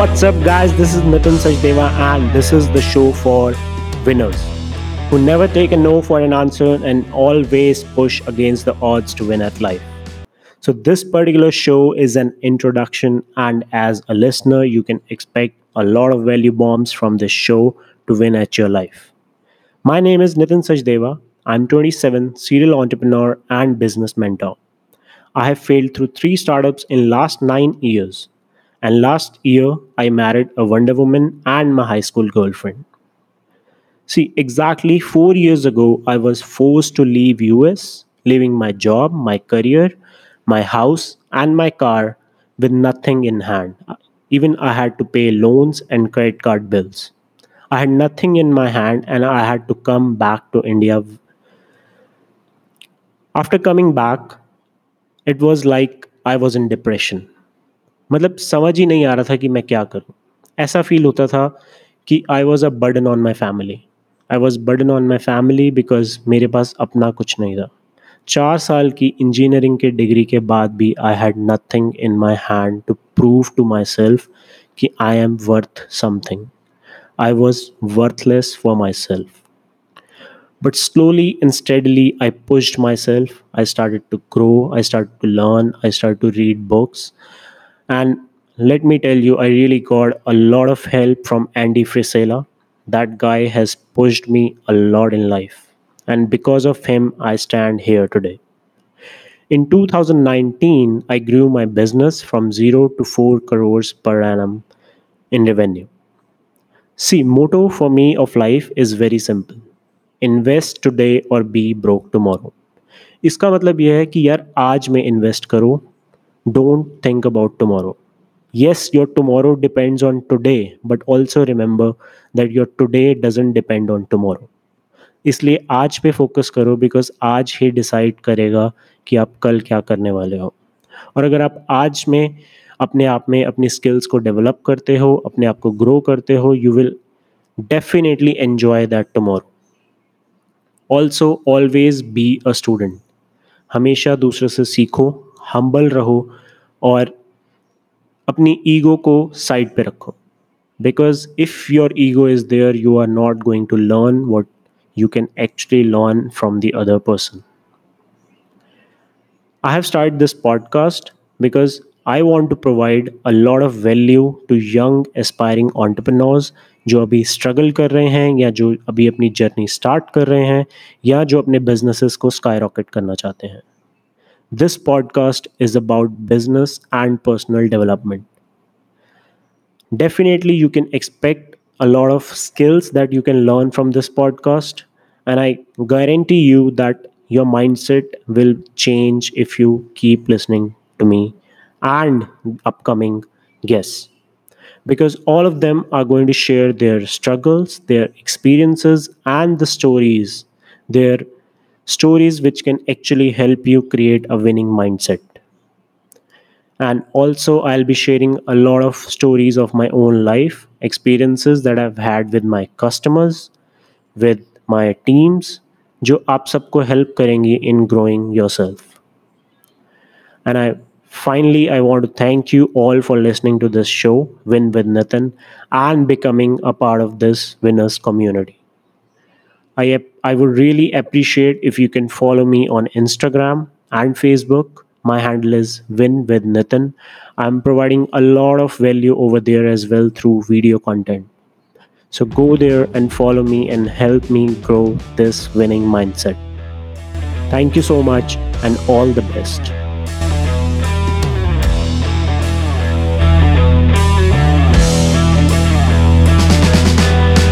What's up, guys? This is Nitin Sachdeva, and this is the show for winners who never take a no for an answer and always push against the odds to win at life. So, this particular show is an introduction, and as a listener, you can expect a lot of value bombs from this show to win at your life. My name is Nitin Sachdeva. I'm 27, serial entrepreneur and business mentor. I have failed through three startups in last 9 years. And last year I married a Wonder Woman and my high school girlfriend. See, exactly 4 years ago I was forced to leave US, leaving my job, my career, my house and my car with nothing in hand. Even I had to pay loans and credit card bills. I had nothing in my hand and I had to come back to India. After coming back, it was like I was in depression. मतलब समझ ही नहीं आ रहा था कि मैं क्या करूँ। ऐसा फील होता था कि I was a burden on my family I was burden on my family because मेरे पास अपना कुछ नहीं था। चार साल की इंजीनियरिंग के डिग्री के बाद भी I had nothing in my hand to prove to myself कि I am worth something I was worthless for myself but slowly and steadily I I myself I started to grow I start to learn I start to read books. And let me tell you, I really got a lot of help from Andy Frisella. That guy has pushed me a lot in life. And because of him, I stand here today. In 2019, I grew my business from 0 to 4 crores per annum in revenue. See, motto for me of life is very simple. Invest today or be broke tomorrow. इसका मतलब यह है कि यार आज में invest करो don't think about tomorrow yes, your tomorrow depends on today, but also remember that your today doesn't depend on tomorrow. इसलिए आज पे फोकस करो बिकॉज़ आज ही डिसाइड करेगा कि आप कल क्या करने वाले हो। और अगर आप आज में अपने आप में अपनी स्किल्स को डेवलप करते हो, अपने आप को ग्रो करते हो you will definitely enjoy that tomorrow also always be a student हमेशा दूसरे से सीखो हम्बल रहो और अपनी ईगो को साइड पे रखो because if your ego is there you are not going to learn what you can actually learn from the other person. I have started this podcast because I want to provide a lot of value to young aspiring entrepreneurs जो अभी struggle कर रहे हैं या जो अभी अपनी journey start कर रहे हैं या जो अपने बिजनेसेस को स्काई रॉकेट करना चाहते हैं This podcast is about business and personal development. Definitely, you can expect a lot of skills that you can learn from this podcast. And I guarantee you that your mindset will change if you keep listening to me and upcoming guests. Because all of them are going to share their struggles, their experiences, and the stories, their stories which can actually help you create a winning mindset. And also, I'll be sharing a lot of stories of my own life, experiences that I've had with my customers, with my teams, जो आप help help करेंगी in growing yourself and finally i want to thank you all for listening to this show win with nitin and becoming a part of this winners community i I would really appreciate if you can follow me on Instagram and Facebook. My handle is Win with Nitin. I'm providing a lot of value over there as well through video content. So go there and follow me and help me grow this winning mindset. Thank you so much and all the best.